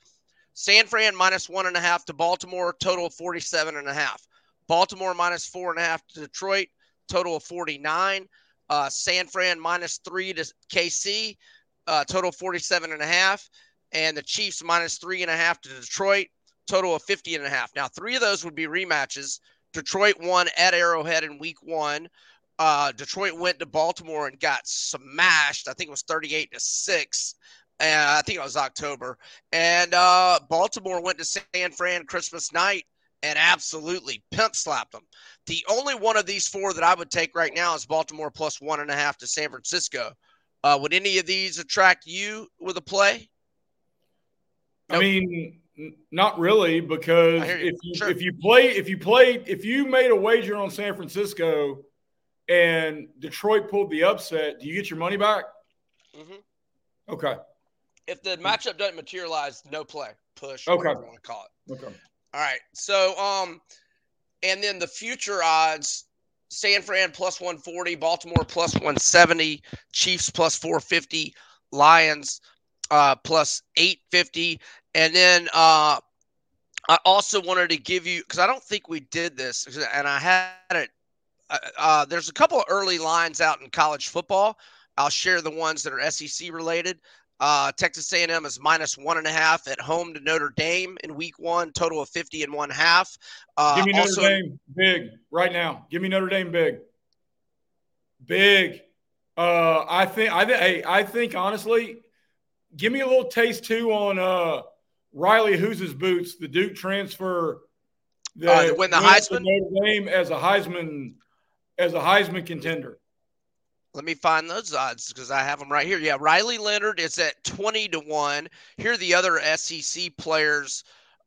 San Fran minus one and a half to Baltimore, total of 47 and a half. Baltimore minus four and a half to Detroit, total of 49. Uh, San Fran minus three to KC, uh, total 47 and a half. And the Chiefs minus three and a half to Detroit, total of 50 and a half. Now, three of those would be rematches. Detroit won at Arrowhead in week one. Uh, Detroit went to Baltimore and got smashed. I think it was 38 to 6 and I think it was October. And uh, Baltimore went to San Fran Christmas night and absolutely pimp slapped them. The only one of these four that I would take right now is Baltimore plus one and a half to San Francisco. Uh, would any of these attract you with a play? Nope. I mean, not really, because you. if you sure. if you play if you played if you made a wager on San Francisco and Detroit pulled the upset, do you get your money back? Mm-hmm. Okay if the matchup doesn't materialize, no play, push, okay. whatever you want to call it. Okay. All right. So, um, and then the future odds: San Fran plus 140, Baltimore plus 170, Chiefs plus 450, Lions uh, plus 850, and then uh, I also wanted to give you because I don't think we did this, and I had it. Uh, uh, there's a couple of early lines out in college football. I'll share the ones that are SEC related. Uh, Texas A&M is minus one and a half at home to Notre Dame in Week One, total of fifty and one half. Uh, Give me Notre also, Dame big right now. Give me Notre Dame big, big. Uh, I think I think hey, I think honestly, give me a little taste too on uh, Riley Who's boots, the Duke transfer. That uh, win the Heisman. Notre Dame as a Heisman as a Heisman contender. Let me find those odds because I have them right here. Yeah, Riley Leonard is at 20 to 1. Here are the other SEC players.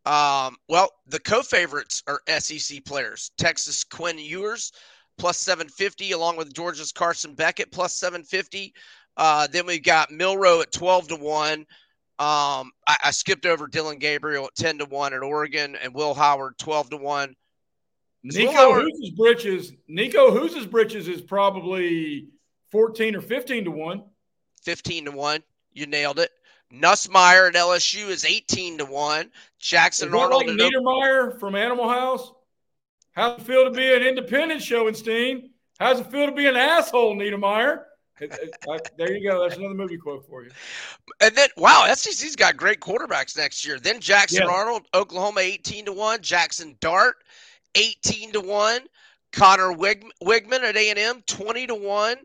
Um, well, the co favorites are SEC players. Texas Quinn Ewers plus 750, along with Georgia's Carson Beckett plus 750. Uh, then we've got Milroe at 12 to 1. Um, I, I, skipped over Dillon Gabriel at 10 to 1 at Oregon and Will Howard 12 to 1. Nico House's britches. Nico House's britches is probably 14 or 15 to 1. 15 to 1. You nailed it. Nussmeier at LSU is 18 to 1. Jackson Arnold. Like Niedermeyer from Animal House? How's it feel to be an independent Schoenstein? How's it feel to be an asshole, Niedermeyer? there you go. That's another movie quote for you. And then, wow, SEC's got great quarterbacks next year. Then Jackson yeah. Arnold, Oklahoma, 18 to 1. Jackson Dart, 18 to 1. Conner Wig- Weigman at A&M, 20 to 1.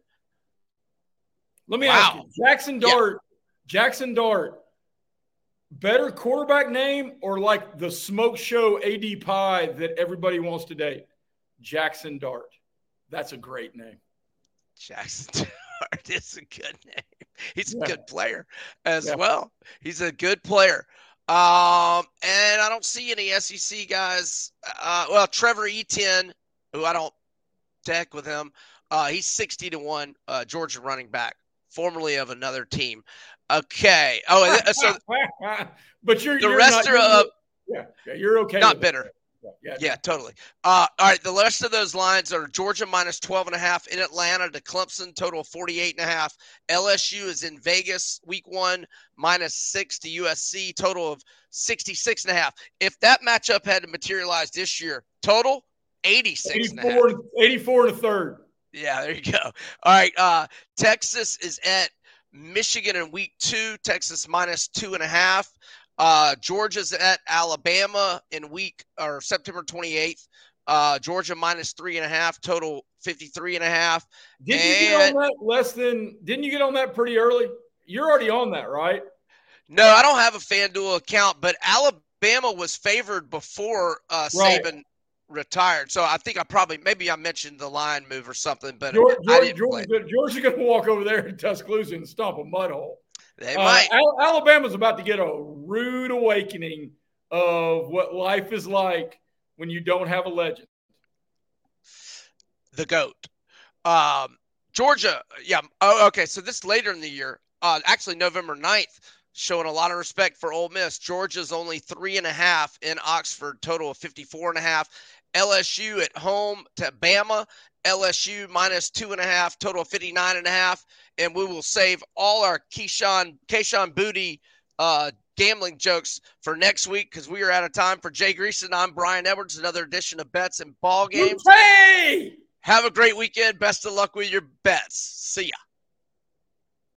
Let me wow. ask you, Jackson Dart, yeah. Jackson Dart, better quarterback name or like the smoke show AD pie that everybody wants to date? Jackson Dart. That's a great name. Jackson Dart is a good name. He's a good player as yeah. well. He's a good player. Um, and I don't see any SEC guys. Uh, well, Trevor Etienne, who I don't tech with him. Uh, he's 60 to 1, uh, Georgia running back formerly of another team. Okay. Oh, so but you're the you're rest not, are uh, yeah, yeah, you're okay. not bitter. Yeah, yeah, totally. Uh, all right, the rest of those lines are Georgia minus 12 and a half in Atlanta to Clemson, total 48 and a half. LSU is in Vegas, week one, minus six to USC, total of 66 and a half. If that matchup had to materialize this year, total 86 84, 84 and a third. Yeah, there you go. All right, uh, Texas is at Michigan in week two, Texas minus two and a half. Uh, Georgia's at Alabama in week or September 28th. Uh, Georgia minus three and a half, total 53 and a half. Didn't and, you get on that less than, didn't you get on that pretty early? You're already on that, right? No, I don't have a FanDuel account, but Alabama was favored before uh, right. Retired. So I think I probably, maybe I mentioned the line move or something, but George, George, George, Georgia's going to walk over there in Tuscaloosa and stomp a mud hole. They uh, might. Alabama's about to get a rude awakening of what life is like when you don't have a legend. The goat. Um, Georgia, yeah. Oh, okay. So this later in the year, uh, actually November 9th, showing a lot of respect for Ole Miss. Georgia's only three and a half in Oxford, total of 54 and a half. LSU at home to Bama. LSU minus two and a half, total of 59 and a half. And we will save all our Keyshawn, Keyshawn Booty uh, gambling jokes for next week because we are out of time. For Jay Greeson, I'm Brian Edwards. Another edition of Bets and Ball Games. Hey! Have a great weekend. Best of luck with your bets. See ya.